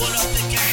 pull up the game.